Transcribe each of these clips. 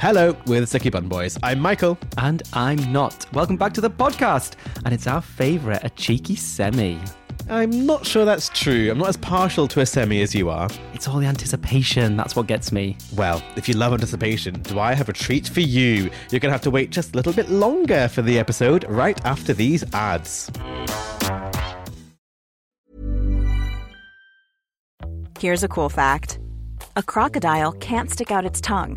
Hello, we're the Sticky Bun Boys. I'm Michael. And I'm not. Welcome back to the podcast. And it's our favourite, a cheeky semi. I'm not sure that's true. I'm not as partial to a semi as you are. It's all the anticipation. That's what gets me. Well, if you love anticipation, do I have a treat for you? You're going to have to wait just a little bit longer for the episode right after these ads. Here's a cool fact a crocodile can't stick out its tongue.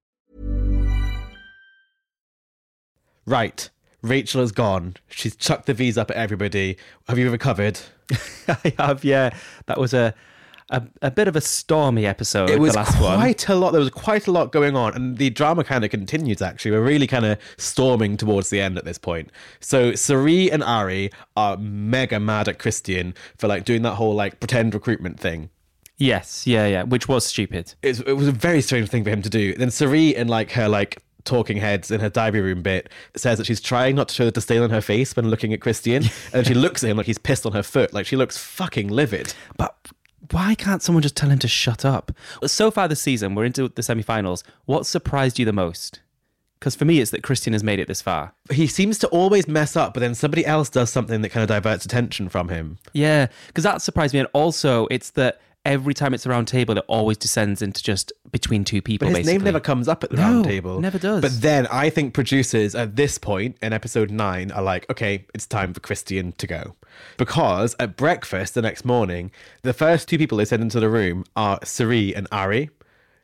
Right. Rachel is gone. She's chucked the V's up at everybody. Have you recovered? I have, yeah. That was a, a, a bit of a stormy episode, It was the last one. quite a lot. There was quite a lot going on, and the drama kind of continues. Actually, we're really kind of storming towards the end at this point. So Cirie and Arie are mega mad at Christian for like doing that whole like pretend recruitment thing. Yes, yeah, yeah, which was stupid. It's, it was a very strange thing for him to do. Then Cirie, and like her like talking heads in her diary room bit, says that she's trying not to show the disdain on her face when looking at Christian, and she looks at him like he's pissed on her foot. Like she looks fucking livid. But why can't someone just tell him to shut up? So far this season, we're into the semi finals. What surprised you the most? Because for me, it's that Christian has made it this far. He seems to always mess up, but then somebody else does something that kind of diverts attention from him. Yeah, because that surprised me. And also, it's that every time it's a round table, it always descends into just between two people. But his basically. name never comes up at the No, round table. never does. But then I think producers at this point in episode nine are like, okay, it's time for Christian to go. Because at breakfast the next morning, the first two people they send into the room are Cirie and Arie.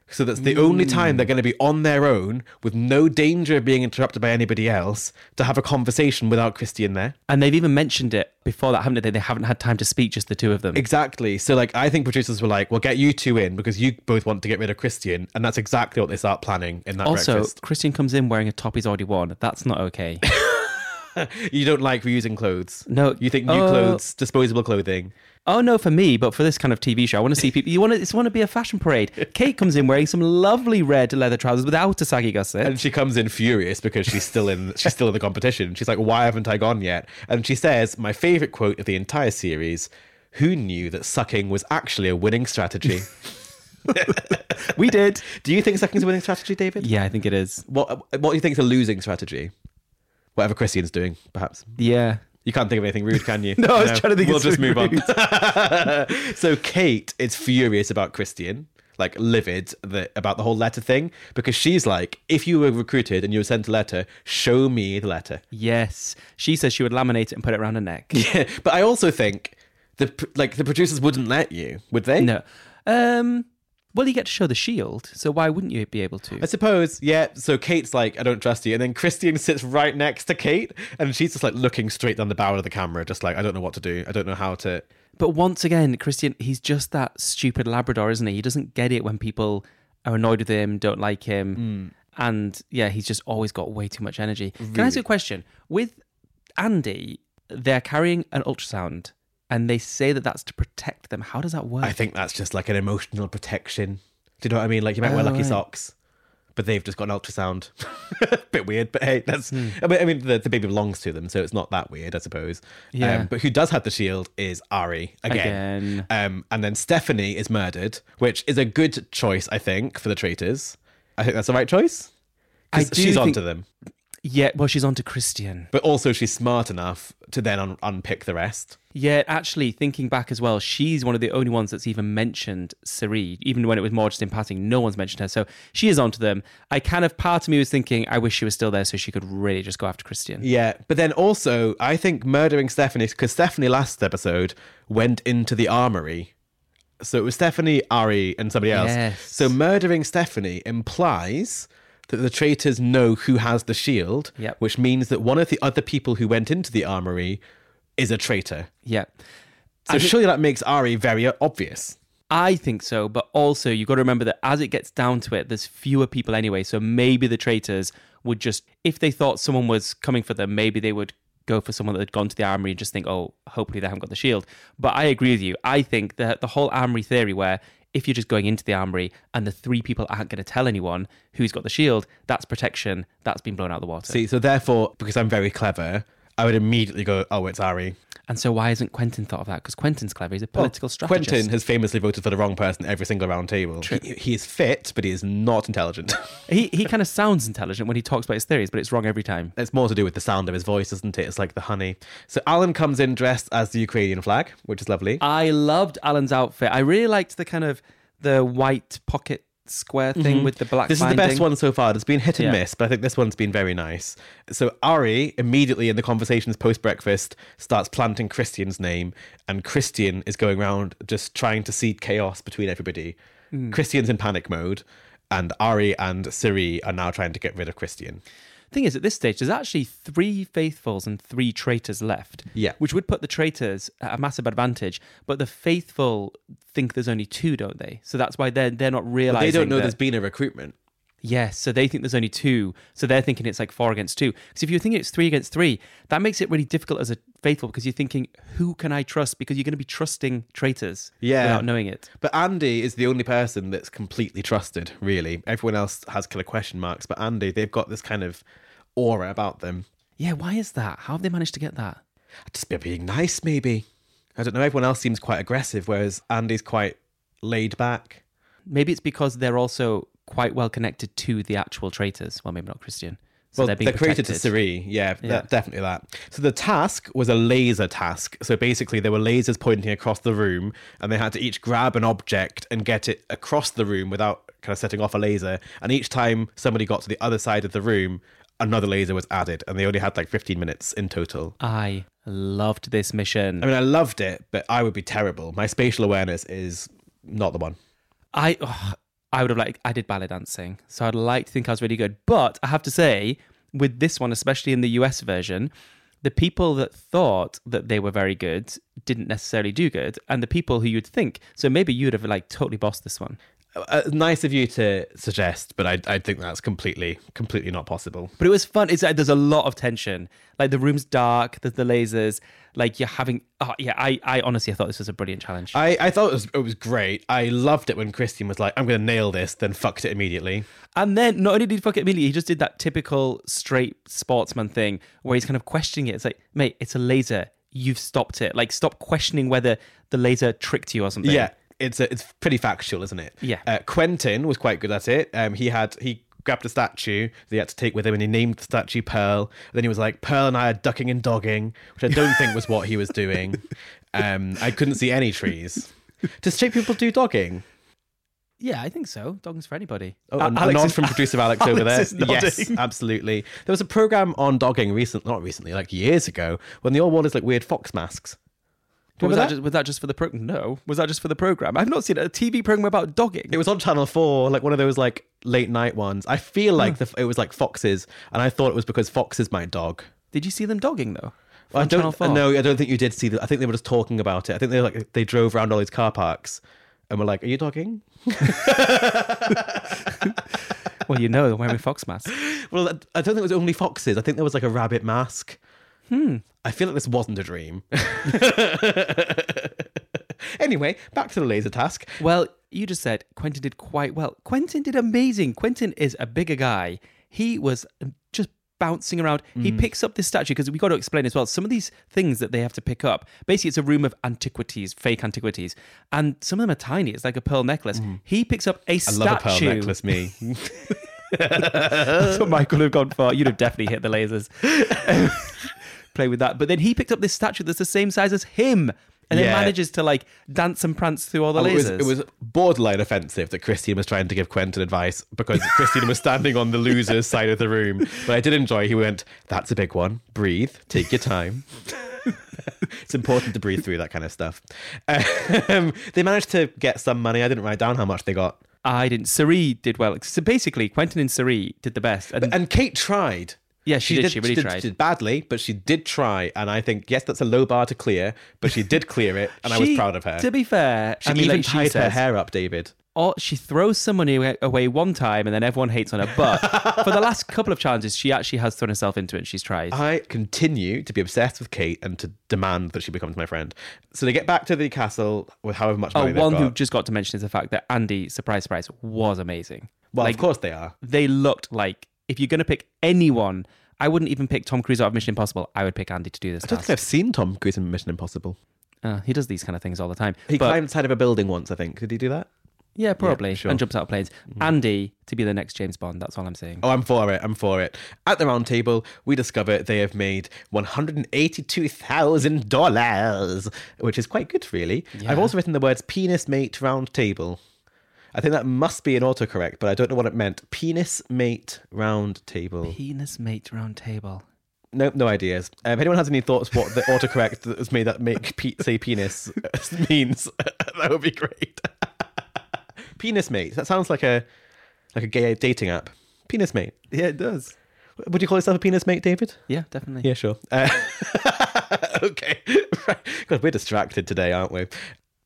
So that's the only time they're hmm. going to be on their own with no danger of being interrupted by anybody else to have a conversation without Christian there. And they've even mentioned it before that, haven't they? They haven't had time to speak, just the two of them. Exactly. So, like, I think producers were like, "We'll get you two in because you both want to get rid of Christian," and that's exactly what they start planning in that also, breakfast. Christian comes in wearing a top he's already worn. That's not okay. You don't like reusing clothes. No. you think new Oh. clothes, disposable clothing. oh no, for me, but for this kind of TV show, I want to see people. You want to? It's want to be a fashion parade. Kate comes in wearing some lovely red leather trousers without a saggy gusset. And she comes in furious because she's still in she's still in the competition. She's like, "Why haven't I gone yet?" And she says, "My favorite quote of the entire series: Who knew that sucking was actually a winning strategy?" we did. do you think sucking's a winning strategy, David? Yeah, I think it is. What What do you think is a losing strategy? Whatever Christian's doing, perhaps. Yeah. You can't think of anything rude, can you? No, I was trying to think We'll just move on. so Kate is furious about Christian, like livid the, about the whole letter thing, because she's like, if you were recruited and you were sent a letter, show me the letter. Yes. She says she would laminate it and put it around her neck. Yeah, but I also think the like the producers wouldn't let you, would they? No. Um. Well, you get to show the shield, so why wouldn't you be able to? I suppose, yeah. So Kate's like, I don't trust you. And then Christian sits right next to Kate and she's just like looking straight down the barrel of the camera, just like, I don't know what to do. I don't know how to. But once again, Christian, he's just that stupid Labrador, isn't he? He doesn't get it when people are annoyed with him, don't like him. Mm. And yeah, he's just always got way too much energy. Can I ask you a question? With Andie, they're carrying an ultrasound and they say that that's to protect them. How does that work? I think that's just like an emotional protection. Do you know what I mean? Like you might wear Oh, lucky right. socks, but they've just got an ultrasound. Bit weird, but hey, that's. I mean, I mean the, the baby belongs to them, so it's not that weird, I suppose. Yeah. Um, but who does have the shield is Arie again. Again. Um, and then Stephanie is murdered, which is a good choice, I think, for the traitors. I think that's the right choice. 'Cause I do she's think- onto them. Yeah, well, she's on to Christian. But also, she's smart enough to then un- unpick the rest. Yeah, actually, thinking back as well, she's one of the only ones that's even mentioned Cirie. Even when it was more just in passing, no one's mentioned her. So she is onto them. I kind of, part of me was thinking, I wish she was still there so she could really just go after Christian. Yeah, but then also, I think murdering Stephanie, because Stephanie last episode went into the armory. So it was Stephanie, Arie, and somebody else. Yes. So murdering Stephanie implies that the traitors know who has the shield, Yep. which means that one of the other people who went into the armory is a traitor. Yeah. So I think- surely that makes Arie very obvious. I think so, but also you've got to remember that as it gets down to it, there's fewer people anyway. So maybe the traitors would just, if they thought someone was coming for them, maybe they would go for someone that had gone to the armory and just think, oh, hopefully they haven't got the shield. But I agree with you. I think that the whole armory theory, where if you're just going into the armory and the three people aren't going to tell anyone who's got the shield, that's protection. That's been blown out of the water. See, so therefore, because I'm very clever, I would immediately go, oh, it's Arie. and so why hasn't Quentin thought of that? Because Quentin's clever. He's a political strategist. Quentin has famously voted for the wrong person every single round table. He, he is fit, but he is not intelligent. he, he kind of sounds intelligent when he talks about his theories, but it's wrong every time. it's more to do with the sound of his voice, isn't it? It's like the honey. So Alan comes in dressed as the Ukrainian flag, which is lovely. I loved Alan's outfit. I really liked the kind of the white pocket square thing with the black. Mm-hmm. This is the best one so far. It's been hit and Yeah. miss, but I think this one's been very nice. So Arie immediately in the conversations post breakfast starts planting Christian's name, and Christian is going around just trying to seed chaos between everybody. Hmm. Christian's in panic mode, and Arie and Cirie are now trying to get rid of Christian. Thing is, at this stage, there's actually three faithfuls and three traitors left. Yeah. which would put the traitors at a massive advantage. But the faithful think there's only two, don't they? So that's why they're they're not But realizing. they don't know that- there's been a recruitment. Yes, so they think there's only two. So they're thinking it's like four against two. Because if you're thinking it's three against three, that makes it really difficult as a faithful because you're thinking, who can I trust? Because you're going to be trusting traitors Yeah. without knowing it. But Andie is the only person that's completely trusted, really. Everyone else has kind of question marks, but Andie, they've got this kind of aura about them. Yeah, why is that? How have they managed to get that? Just be being nice, maybe. I don't know. Everyone else seems quite aggressive, whereas Andie's quite laid back. Maybe it's because they're also quite well connected to the actual traitors. Well, maybe not Christian. So well, they're they're, created to. Cirie. Yeah, Yeah. That, definitely that. So the task was a laser task. So basically, there were lasers pointing across the room, and they had to each grab an object and get it across the room without kind of setting off a laser. And each time somebody got to the other side of the room, another laser was added, and they only had like 15 minutes in total. I loved this mission. I mean, I loved it, but I would be terrible. My spatial awareness is not the one. I ugh, I would have liked I did ballet dancing, so I'd like to think I was really good. But I have to say, with this one, especially in the US version, the people that thought that they were very good didn't necessarily do good, and the people who you'd think. So maybe you'd have like totally bossed this one. Uh, nice of you to suggest, but I, I think that's completely, completely not possible. But it was fun. It's like there's a lot of tension. Like the room's dark. There's the lasers. Like you're having. Oh yeah. I I honestly I thought this was a brilliant challenge. I, I thought it was, it was great. I loved it when Christian was like, I'm going to nail this, then fucked it immediately. And then not only did he fuck it immediately, he just did that typical straight sportsman thing where he's kind of questioning it. It's like, mate, it's a laser. You've stopped it. Like, stop questioning whether the laser tricked you or something. Yeah, it's a, it's pretty factual, isn't it? Yeah. Uh, Quentin was quite good at it. Um, he had he grabbed a statue that he had to take with him, and he named the statue Pearl. then he was like, "Pearl and I are ducking and dogging," which I don't think was what he was doing. Um, I couldn't see any trees. Does straight people do dogging? Yeah, I think so. Dogging's for anybody. Oh, a Alex nod is- from producer Alex over there. Alex is nodding. Yes, absolutely. There was a program on dogging recent, not recently, like years ago, when they all wore these like weird fox masks. Was that, that? just, was that just for the program? No. Was that just for the program? I've not seen a TV program about dogging. It was on Channel Four, like one of those like late night ones. I feel like the, it was like foxes, and I thought it was because foxes might dog. Did you see them dogging though? I On Channel don't. 4? No, I don't think you did see that. I think they were just talking about it. I think they like they drove around all these car parks, and were like, "Are you dogging?" Well, you know, they're wearing fox masks. Well, I don't think it was only foxes. I think there was like a rabbit mask. Hmm. I feel like this wasn't a dream. anyway, back to the laser task. Well, you just said Quentin did quite well. Quentin did amazing. Quentin is a bigger guy. He was just bouncing around. He picks up this statue because we got to explain as well. Some of these things that they have to pick up. Basically, it's a room of antiquities, fake antiquities, and some of them are tiny. It's like a pearl necklace. He picks up a I statue. I love a pearl necklace, me. That's what Michael would have gone for. You'd have definitely hit the lasers. Play with that. But then he picked up this statue that's the same size as him. And then Yeah. manages to like dance and prance through all the Oh, it, was, lasers. it was borderline offensive that Christian was trying to give Quentin advice because Christian was standing on the loser's side of the room. But I did enjoy. He went, "That's a big one. Breathe. Take your time." it's important to breathe through that kind of stuff. Um, they managed to get some money. I didn't write down how much they got. I didn't. Cirie did well. So basically, Quentin and Cirie did the best. And, And Kate tried. Yeah, she did, she really did, tried. did badly, but she did try. And I think, yes, that's a low bar to clear, but she did clear it. And I was proud of her. To be fair, she I mean, even like she tied her hair up, David. or she throws some money away- one time and then everyone hates on her. But for the last couple of challenges, she actually has thrown herself into it and she's tried. I continue to be obsessed with Kate and to demand that she becomes my friend. So they get back to the castle with however much Oh, money they've one who just got to mention is the fact that Andie, surprise, surprise, was amazing. well, like, of course they are. They looked like if you're going to pick anyone, I wouldn't even pick Tom Cruise out of Mission Impossible. I would pick Andie to do this I don't task. think I've seen Tom Cruise in Mission Impossible. Uh, he does these kind of things all the time. He But- climbed inside of a building once, I think. Did he do that? Yeah, probably. sure. And jumps out of planes. Andie to be the next James Bond. That's all I'm saying. Oh, I'm for it. I'm for it. At the round table, we discover they have made $182,000, which is quite good, really. I've also written the words penis mate round table. I think that must be an autocorrect, but I don't know what it meant. Penis mate round table. Penis mate round table. No, no ideas. Um, if anyone has any thoughts what the autocorrect that was made that make pe- say penis means, that would be great. penis mate. That sounds like a like a gay dating app. Penis mate. Yeah, it does. Would you call yourself a penis mate, David? Yeah, definitely. Yeah, sure. Uh, okay. Right. God, we're distracted today, aren't we?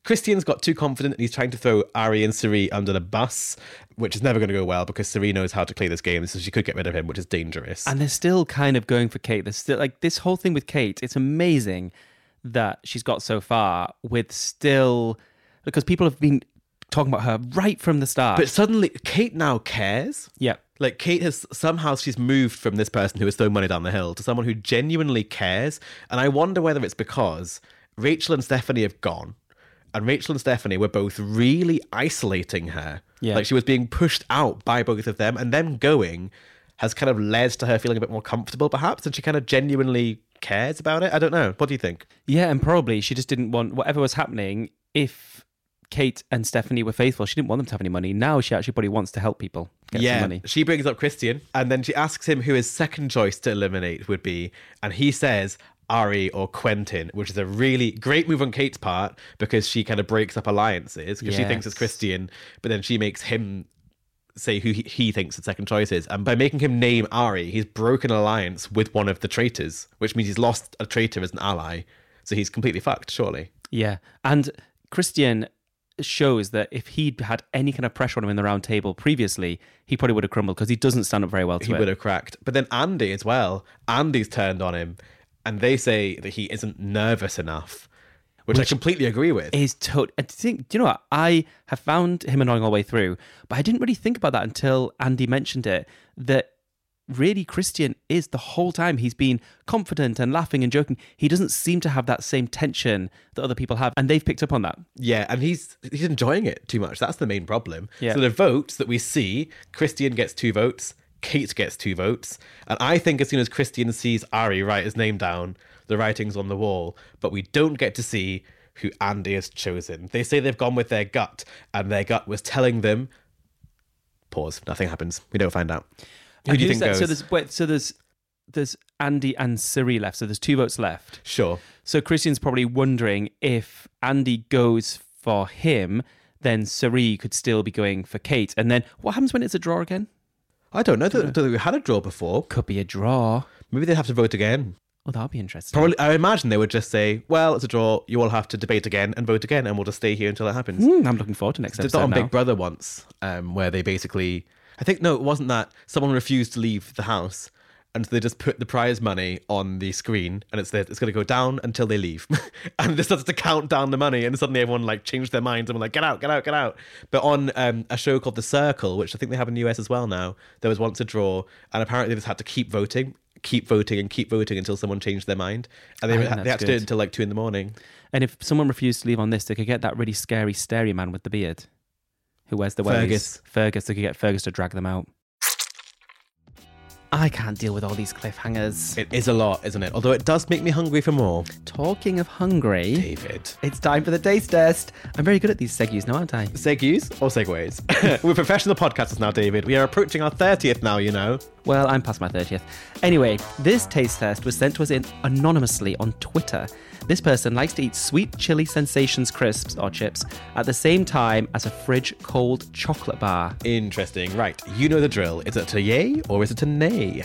Christian's got too confident and he's trying to throw Arie and Cirie under the bus, which is never going to go well because Cirie knows how to play this game, so she could get rid of him, which is dangerous. And they're still kind of going for Kate. There's still like this whole thing with Kate. It's amazing that she's got so far with still because people have been talking about her right from the start. but suddenly, Kate now cares. yeah. Like Kate has somehow she's moved from this person who is throwing money down the hill to someone who genuinely cares. And I wonder whether it's because Rachel and Stephanie have gone. And Rachel and Stephanie were both really isolating her. Yeah. Like she was being pushed out by both of them. And them going has kind of led to her feeling a bit more comfortable, perhaps. And she kind of genuinely cares about it. I don't know. What do you think? Yeah, and probably she just didn't want whatever was happening. If Kate and Stephanie were faithful, she didn't want them to have any money. Now she actually probably wants to help people get yeah, some money. she brings up Christian, and then she asks him who his second choice to eliminate would be, and he says Arie or Quentin, which is a really great move on Kate's part because she kind of breaks up alliances because she thinks it's Christian, but then she makes him say who he, he thinks the second choice is, and by making him name Arie, he's broken an alliance with one of the traitors, which means he's lost a traitor as an ally, so he's completely fucked. Surely. Yeah, and Christian shows that if he'd had any kind of pressure on him in the round table previously, he probably would have crumbled because he doesn't stand up very well to he it. would have cracked. But then Andie as well. Andie's turned on him, and they say that he isn't nervous enough, which, I completely agree with. is to I think do you know what I have found him annoying all the way through, but I didn't really think about that until Andie mentioned it. That really Christian is the whole time he's been confident and laughing and joking. He doesn't seem to have that same tension that other people have, and they've picked up on that. yeah, and he's he's enjoying it too much. That's the main problem. Yeah. So the votes that we see, Christian gets two votes, Kate gets two votes, and I think as soon as Christian sees Arie write his name down, the writing's on the wall, but we don't get to see who Andie has chosen. They say they've gone with their gut, and their gut was telling them. Pause. Nothing happens. We don't find out. Who And do you think that? goes? So there's wait, so there's there's Andie and Cirie left. So there's two votes left. Sure. So Christian's probably wondering if Andie goes for him, then Cirie could still be going for Kate. And then what happens when it's a draw again? I don't know. Don't, think we had a draw before. Could be a draw. Maybe they'd have to vote again. Oh, that'll be interesting. Probably, I imagine they would just say, "Well, it's a draw. You all have to debate again and vote again, and we'll just stay here until it happens." Hmm, I'm looking forward to next Did that on now. Big Brother once, um, where they basically, I think no, it wasn't that. Someone refused to leave the house, and so they just put the prize money on the screen, and it's there, it's going to go down until they leave, and it starts to count down the money, and suddenly everyone like changed their minds and were like, "Get out, get out, get out!" But on um, a show called The Circle, which I think they have in the US as well now, there was once a draw, and apparently they just had to keep voting. Keep voting and keep voting until someone changed their mind, and they, they had to do it until like two in the morning. And if someone refused to leave on this, they could get that really scary, starey man with the beard who wears the wellies. Fergus. Fergus. They could get Fergus to drag them out. I can't deal with all these cliffhangers. It is a lot, isn't it? Although it does make me hungry for more. Talking of hungry, David. it's time for the taste test. I'm very good at these segues now, aren't I? Segues or segways? We're professional podcasters now, David. We are approaching our 30th now, you know. Well, I'm past my 30th. Anyway, this taste test was sent to us in anonymously on Twitter. This person likes to eat sweet chili sensations crisps or chips at the same time as a fridge cold chocolate bar. Interesting. Right. You know the drill. Is it a yay or is it a nay?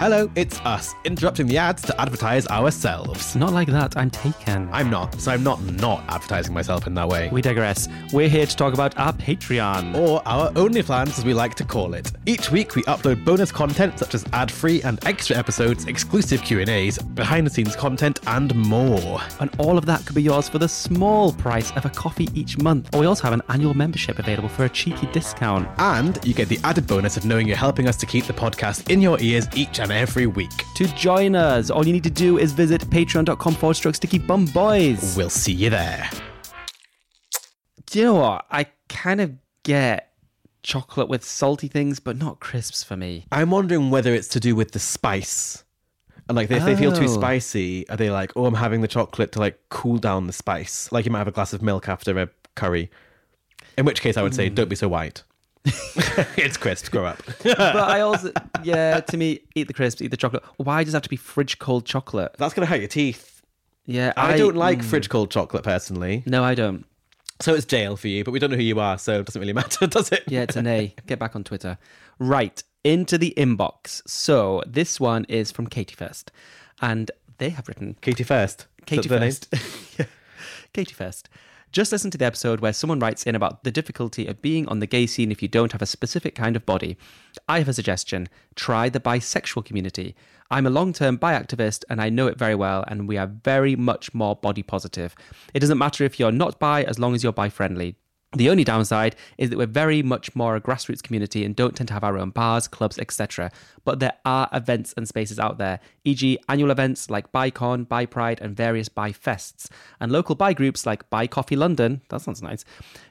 Hello, it's us, interrupting the ads to advertise ourselves. Not like that, I'm taken. I'm not, so I'm not not advertising myself in that way. we digress. We're here to talk about our Patreon. or our OnlyFans as we like to call it. Each week we upload bonus content such as ad-free and extra episodes, exclusive Q&As, behind-the-scenes content and more. And all of that could be yours for the small price of a coffee each month. Or we also have an annual membership available for a cheeky discount. And you get the added bonus of knowing you're helping us to keep the podcast in your ears each and every week. To join us, all you need to do is visit patreon.com forward stroke sticky bun boys. We'll see you there. Do you know what? I kind of get chocolate with salty things, but not crisps for me. I'm wondering whether it's to do with the spice. And like if they feel too Oh. spicy, are they like, oh, I'm having the chocolate to like cool down the spice? Like you might have a glass of milk after a curry. In which case I would say, mm. don't be so white. it's crisps, grow up. but I also, yeah, to me, eat the crisps, eat the chocolate. Why does it have to be fridge cold chocolate? That's going to hurt your teeth. Yeah, I, don't like mm, fridge cold chocolate personally. No, I don't. So it's jail for you, but we don't know who you are, so it doesn't really matter, does it? Yeah, it's an A. Get back on Twitter. Right, into the inbox. So this one is from Katie First. And they have written Katie first. Is Katie that the name? First. Yeah. Katie First. Just listen to the episode where someone writes in about the difficulty of being on the gay scene if you don't have a specific kind of body. I have a suggestion. Try the bisexual community. I'm a long term bi activist and I know it very well, and we are very much more body positive. It doesn't matter if you're not bi as long as you're bi friendly. The only downside is that we're very much more a grassroots community and don't tend to have our own bars, clubs, etc. But there are events and spaces out there, e.g., annual events like BiCon, Bi Pride, and various Bi Fests, and local bi groups like Bi Coffee London. That sounds nice.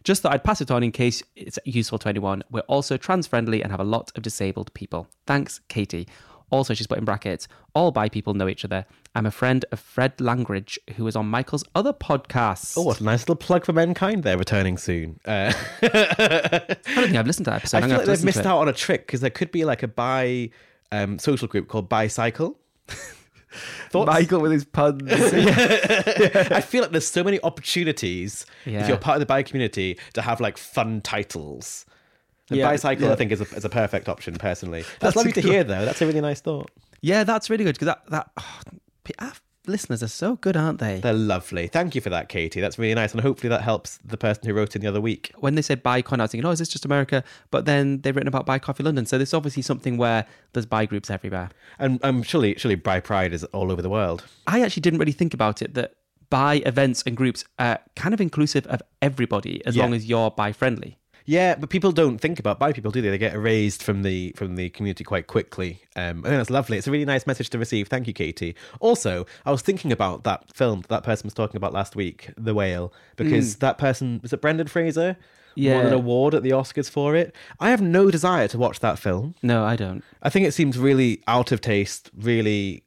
Just thought I'd pass it on in case it's useful to anyone. We're also trans friendly and have a lot of disabled people. Thanks, Katie. Also, she's put in brackets, all bi people know each other. I'm a friend of Fred Langridge, who is on Michael's other podcasts. Oh, what a nice little plug for Mankind They're returning soon. Uh, I don't think I've listened to that episode. I feel like they've missed out on a trick because there could be like a bi um, social group called Bicycle. Thoughts? Michael with his puns. I feel like there's so many opportunities Yeah. if you're part of the bi community to have like fun titles. The Yeah, bicycle, yeah. I think, is a, is a perfect option personally. That's, That's lovely to hear, though. That's a really nice thought. yeah, that's really good because that that oh, listeners are so good, aren't they? They're lovely. Thank you for that, Katie. That's really nice, and hopefully that helps the person who wrote in the other week. when they said BiCon, I was thinking, oh, is this just America? But then they've written about Bi Coffee London. So there's obviously something where there's bi groups everywhere. And um, surely, surely, Bi Pride is all over the world. I actually didn't really think about it that bi events and groups are kind of inclusive of everybody as Yeah. long as you're bi friendly. Yeah, but people don't think about bi people, do they? They get erased from the from the community quite quickly. Um, and that's lovely. It's a really nice message to receive. Thank you, Katie. Also, I was thinking about that film that that person was talking about last week, The Whale, because that person was it Brendan Fraser? yeah. Won an award at the Oscars for it. I have no desire to watch that film. No, I don't. I think it seems really out of taste, really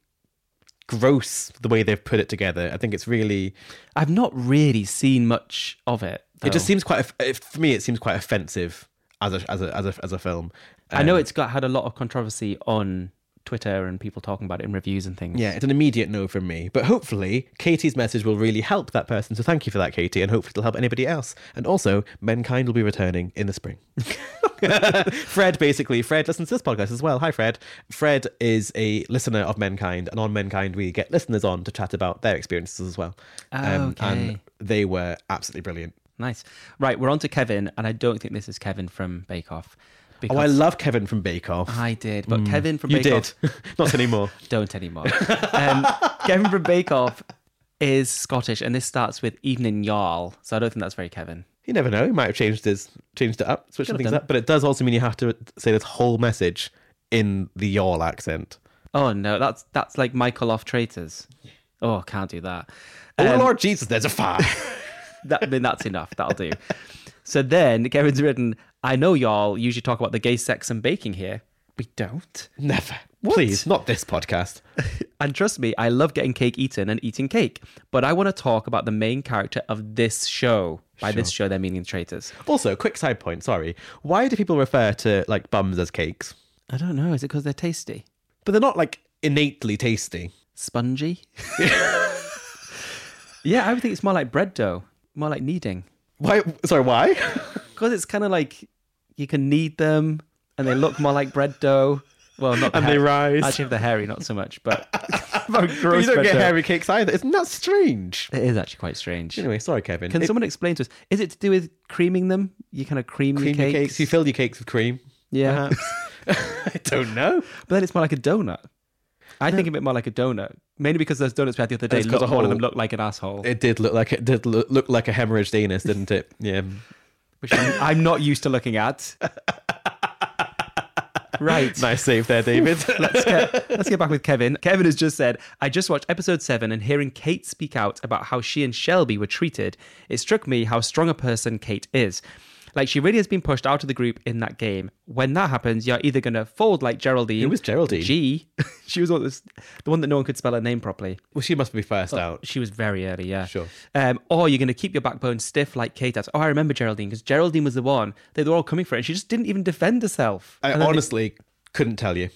gross the way they've put it together. I think it's really I've not really seen much of it. It just seems quite for me it seems quite offensive as a as a as a, as a film. I know Um, it's got had a lot of controversy on Twitter and people talking about it in reviews and things. Yeah, it's an immediate no from me. But hopefully, Katie's message will really help that person. So thank you for that, Katie, and hopefully it'll help anybody else. And also, Mankind will be returning in the spring. Fred, basically, Fred listens to this podcast as well. Hi, Fred. Fred is a listener of Mankind, and on Mankind, we get listeners on to chat about their experiences as well. Um, Okay. And they were absolutely brilliant. Nice. Right, we're on to Kevin, and I don't think this is Kevin from Bake Off. Oh, I love Kevin from Bake Off. I did, but Kevin from you Bake did. Off Not anymore. don't anymore. um, Kevin from Bake Off is Scottish, and this starts with evening y'all. So I don't think that's very Kevin. You never know. He might have changed his changed it up, switched things up. But it does also mean you have to say this whole message in the y'all accent. Oh no, that's that's like Michael off Traitors. Oh, can't do that. Oh Um, Lord Jesus, there's a fire. that, then that's enough. That'll do. So then Kevin's written, I know y'all usually talk about the gay sex and baking here. We don't. Never. What? Please, not this podcast. And trust me, I love getting cake eaten and eating cake. But I want to talk about the main character of this show. By this show, they're meaning traitors. Also, quick side point, sorry. Why do people refer to like bums as cakes? I don't know. Is it because they're tasty? But they're not like innately tasty. Spongy? yeah, I would think it's more like bread dough, more like kneading. Why sorry, why? Because it's kind of like you can knead them and they look more like bread dough. Well, not the And they rise. Actually, if they're hairy, not so much, but But you don't get dough. hairy cakes either. Isn't that strange? It is actually quite strange. Anyway, sorry, Kevin. Can It- someone explain to us? Is it to do with creaming them? You kind of cream, cream your your cakes. cakes? You fill your cakes with cream. yeah. I don't know. but then it's more like a donut. I think of it more like a donut, mainly because those donuts we had the other day, It's got look, a one of them hole. looked like an asshole, It did look like it did look, look like a hemorrhaged anus, didn't it? Yeah. which I'm, I'm not used to looking at. right. Nice save there, David. let's get let's get back with Kevin. Kevin has just said, I just watched episode seven and hearing Kate speak out about how she and Shelby were treated, it struck me how strong a person Kate is. Like she really has been pushed out of the group in that game. When that happens, you're either gonna fold like Geraldine. Who was Geraldine? G. she was the one that no one could spell her name properly. well, she must be first out. She was very early, yeah. Sure. Um, or you're going to keep your backbone stiff like Kate has. Oh, I remember Geraldine because Geraldine was the one they were all coming for, it, and she just didn't even defend herself. I And then it- honestly couldn't tell you.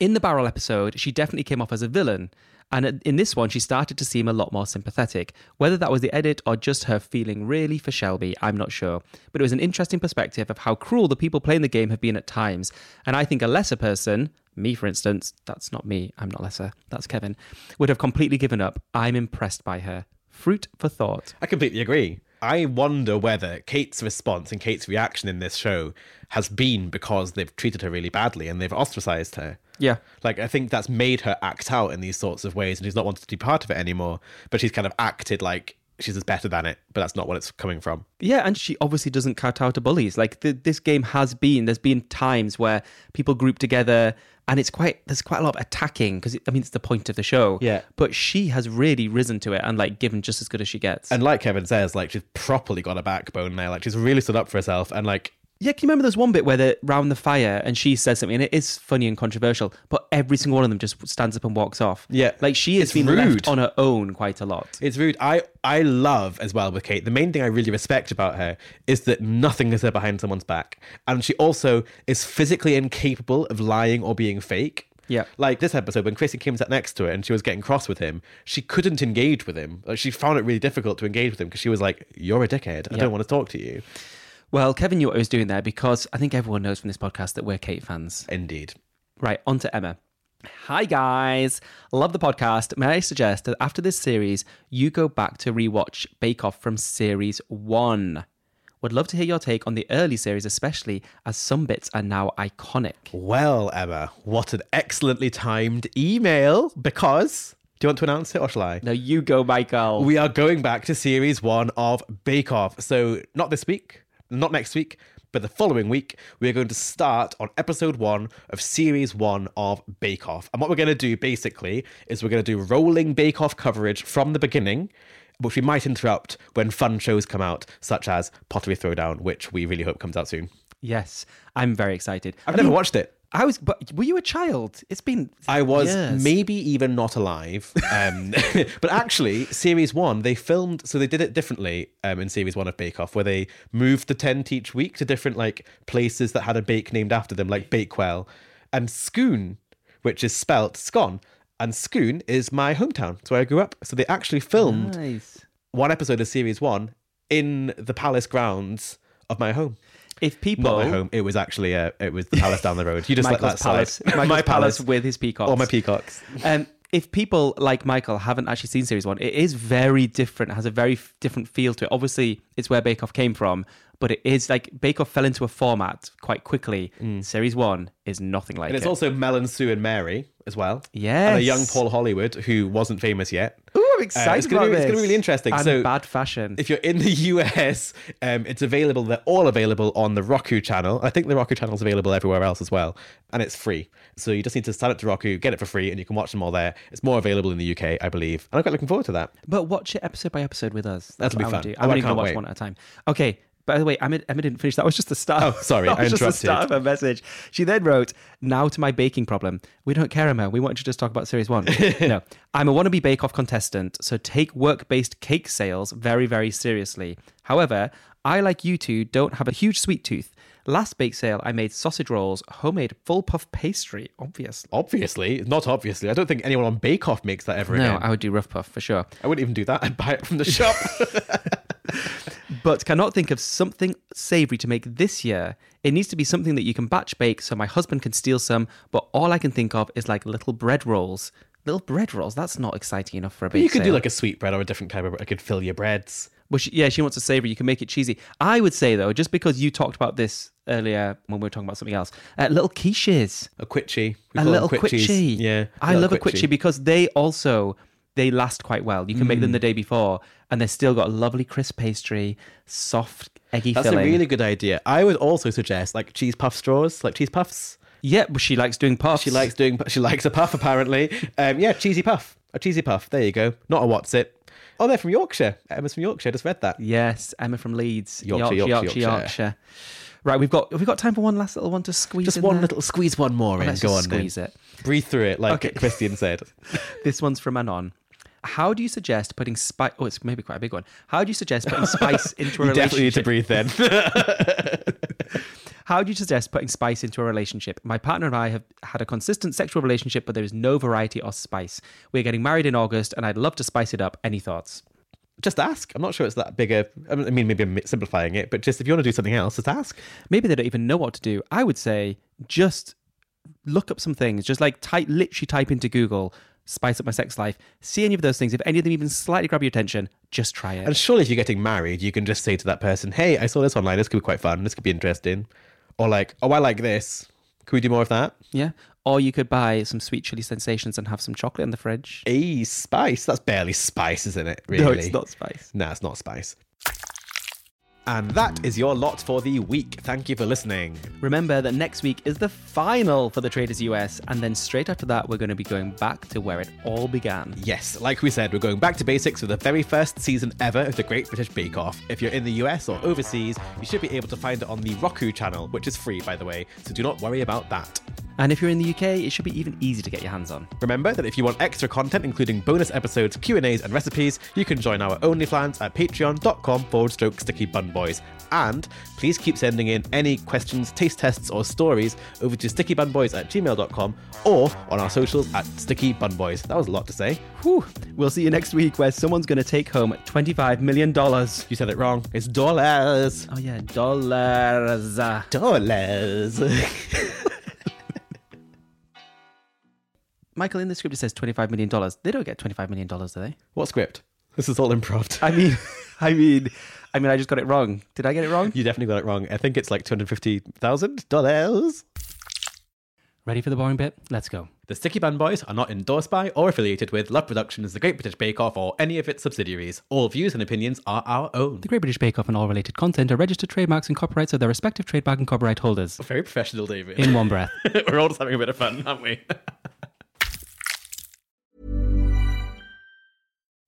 in the barrel episode, she definitely came off as a villain. And in this one, she started to seem a lot more sympathetic. Whether that was the edit or just her feeling really for Shelby, I'm not sure. But it was an interesting perspective of how cruel the people playing the game have been at times. And I think a lesser person, me for instance, that's not me, I'm not lesser, that's Kevin, would have completely given up. I'm impressed by her. Fruit for thought. I completely agree. I wonder whether Kate's response and Kate's reaction in this show has been because they've treated her really badly and they've ostracized her. Yeah. Like, I think that's made her act out in these sorts of ways and she's not wanted to be part of it anymore. But she's kind of acted like she's just better than it, but that's not what it's coming from. Yeah, and she obviously doesn't cut out to bullies. Like the, this game has been, there's been times where people group together, and it's quite there's quite a lot of attacking because I mean it's the point of the show. Yeah. but she has really risen to it and like given just as good as she gets. And like Kevin says, like, she's properly got a backbone now. Like, she's really stood up for herself and, like, yeah, can you remember there's one bit where they're round the fire and she says something and it is funny and controversial, but every single one of them just stands up and walks off. Yeah. like she has It's been rude. left on her own quite a lot. It's rude. I I love as well with Kate. The main thing I really respect about her is that nothing is her behind someone's back, and she also is physically incapable of lying or being fake. Yeah. Like this episode, when Chrissy came sat next to her and she was getting cross with him, she couldn't engage with him. Like, she found it really difficult to engage with him because she was like, "You're a dickhead. I Yeah. don't want to talk to you." Well, Kevin knew what I was doing there because I think everyone knows from this podcast that we're Kate fans. Indeed. Right, on to Emma. Hi guys, love the podcast. May I suggest that after this series, you go back to rewatch Bake Off from series one? Would love to hear your take on the early series, especially as some bits are now iconic. Well, Emma, what an excellently timed email. Because do you want to announce it or shall I? No, you go, Michael. We are going back to series one of Bake Off. So, not this week, not next week, but the following week, we're going to start on episode one of series one of Bake Off. And what we're going to do basically is we're going to do rolling Bake Off coverage from the beginning, which we might interrupt when fun shows come out, such as Pottery Throwdown, which we really hope comes out soon. Yes, I'm very excited. I've I never watched it. I was, but were you a child? It's been. I was years. maybe even not alive. Um, but actually, series one, they filmed, so they did it differently um, in series one of Bake Off, where they moved the tent each week to different like places that had a bake named after them, like Bakewell and Scone, which is spelt scone. And Scone is my hometown. It's where I grew up. So they actually filmed Nice. one episode of series one in the palace grounds of my home. If people Not my home. It was actually uh, it was the palace down the road. You just Michael's let that palace, slide. My palace with his peacocks. or my peacocks. Um, if people like Michael haven't actually seen series one, it is very different. It has a very f- different feel to it. Obviously, it's where Bake Off came from, but it is like Bake Off fell into a format quite quickly. Series one is nothing like Mm. And it's it. also Mel and Sue and Mary as well. Yes. And a young Paul Hollywood who wasn't famous yet. Ooh, I'm Uh, excited it's gonna about be, It's going to be really interesting. And so, bad fashion. if you're in the US, um, it's available. They're all available on the Roku channel. I think the Roku channel is available everywhere else as well, and it's free. So you just need to sign up to Roku, get it for free, and you can watch them all there. It's more available in the UK, I believe, and I'm quite looking forward to that. But watch it episode by episode with us. That's That'll be I would fun. do. Oh, I'm only going to watch wait. one at a time. Okay. By the way, Emma, Emma didn't finish. That was just the start. Oh, sorry, that I was just the start of her message. She then wrote, "Now to my baking problem. We don't care, Emma. We want you to just talk about series one. no, I'm a wannabe Bake Off contestant, so take work-based cake sales very, very seriously. However, I, like you two, don't have a huge sweet tooth. Last bake sale, I made sausage rolls, homemade full puff pastry. Obviously, Obviously, not obviously. I don't think anyone on Bake Off makes that ever no, again. I would do rough puff for sure." I wouldn't even do that. I'd buy it from the shop. but cannot think of something savory to make this year. It needs to be something that you can batch bake so my husband can steal some, but all I can think of is like little bread rolls. Little bread rolls, that's not exciting enough for a bake you could do like a sweet bread or a different kind of. I could fill your breads. Well, she, yeah, she wants a savory. You can make it cheesy. I would say though, just because you talked about this earlier when we were talking about something else, uh, little quiches, A quitchy. We a little quitchy. Yeah. I love a quitchy because they also they last quite well. You can make Mm. them the day before, and they've still got a lovely crisp pastry, soft eggy That's filling. a really good idea. I would also suggest like cheese puff straws, like cheese puffs. yeah, but she likes doing puffs. She likes doing. She likes a puff apparently. Um, yeah, cheesy puff. A cheesy puff. There you go. Not a what's it. Oh, they're from Yorkshire. Emma's from Yorkshire. I just read that. Yes, Emma from Leeds. Yorkshire, Yorkshire, Yorkshire, Yorkshire, Yorkshire. Yorkshire. Right, we've got we've got time for one last little one to squeeze Just in one there? little squeeze, one more in. Let's Go just on, then. squeeze it. Breathe through it, like Okay. Christian said. This one's from Anon. How do you suggest putting spice? Oh, it's maybe quite a big one. How do you suggest putting spice into a You relationship? definitely need to breathe then. How do you suggest putting spice into a relationship? My partner and I have had a consistent sexual relationship, but there is no variety or spice. We're getting married in August, and I'd love to spice it up. Any thoughts? just ask. I'm not sure it's that big a. I mean, maybe I'm simplifying it, but just if you want to do something else, just ask. Maybe they don't even know what to do. I would say just look up some things. Just like type, literally type into Google, spice up my sex life. See any of those things. If any of them even slightly grab your attention, just try it. And surely, if you're getting married, you can just say to that person, "Hey, I saw this online. This could be quite fun. This could be interesting." Or like, "Oh, I like this. Can we do more of that?" yeah. Or you could buy some sweet chili sensations and have some chocolate in the fridge. Hey, spice. That's barely spice, isn't it? Really? No, it's not spice. Nah, it's not spice. And that is your lot for the week. Thank you for listening. Remember that next week is the final for the Traitors US, and then straight after that, we're going to be going back to where it all began. Yes, like we said, we're going back to basics for the very first season ever of the Great British Bake Off. If you're in the US or overseas, you should be able to find it on the Roku channel, which is free, by the way, so do not worry about that. And if you're in the UK, it should be even easy to get your hands on. Remember that if you want extra content, including bonus episodes, Q&As, and recipes, you can join our OnlyFans at patreon.com forward stroke sticky bun boys. And please keep sending in any questions, taste tests, or stories over to stickybunboys at gmail.com or on our socials at Sticky Bun Boys. That was a lot to say. Whew. We'll see you next week where someone's going to take home $25 million. You said it wrong. It's dollars. Oh yeah, dollars. Dollars. Michael, in the script it says $25 million. They don't get $25 million, do they? what script? This is all improv. I mean, I mean, I mean, I just got it wrong. Did I get it wrong? You definitely got it wrong. I think it's like $250,000. Ready for the boring bit? Let's go. The Sticky Bun Boys are not endorsed by or affiliated with Love Productions, The Great British Bake Off, or any of its subsidiaries. All views and opinions are our own. The Great British Bake Off and all related content are registered trademarks and copyrights of their respective trademark and copyright holders. Very professional, David. In one breath. We're all just having a bit of fun, aren't we?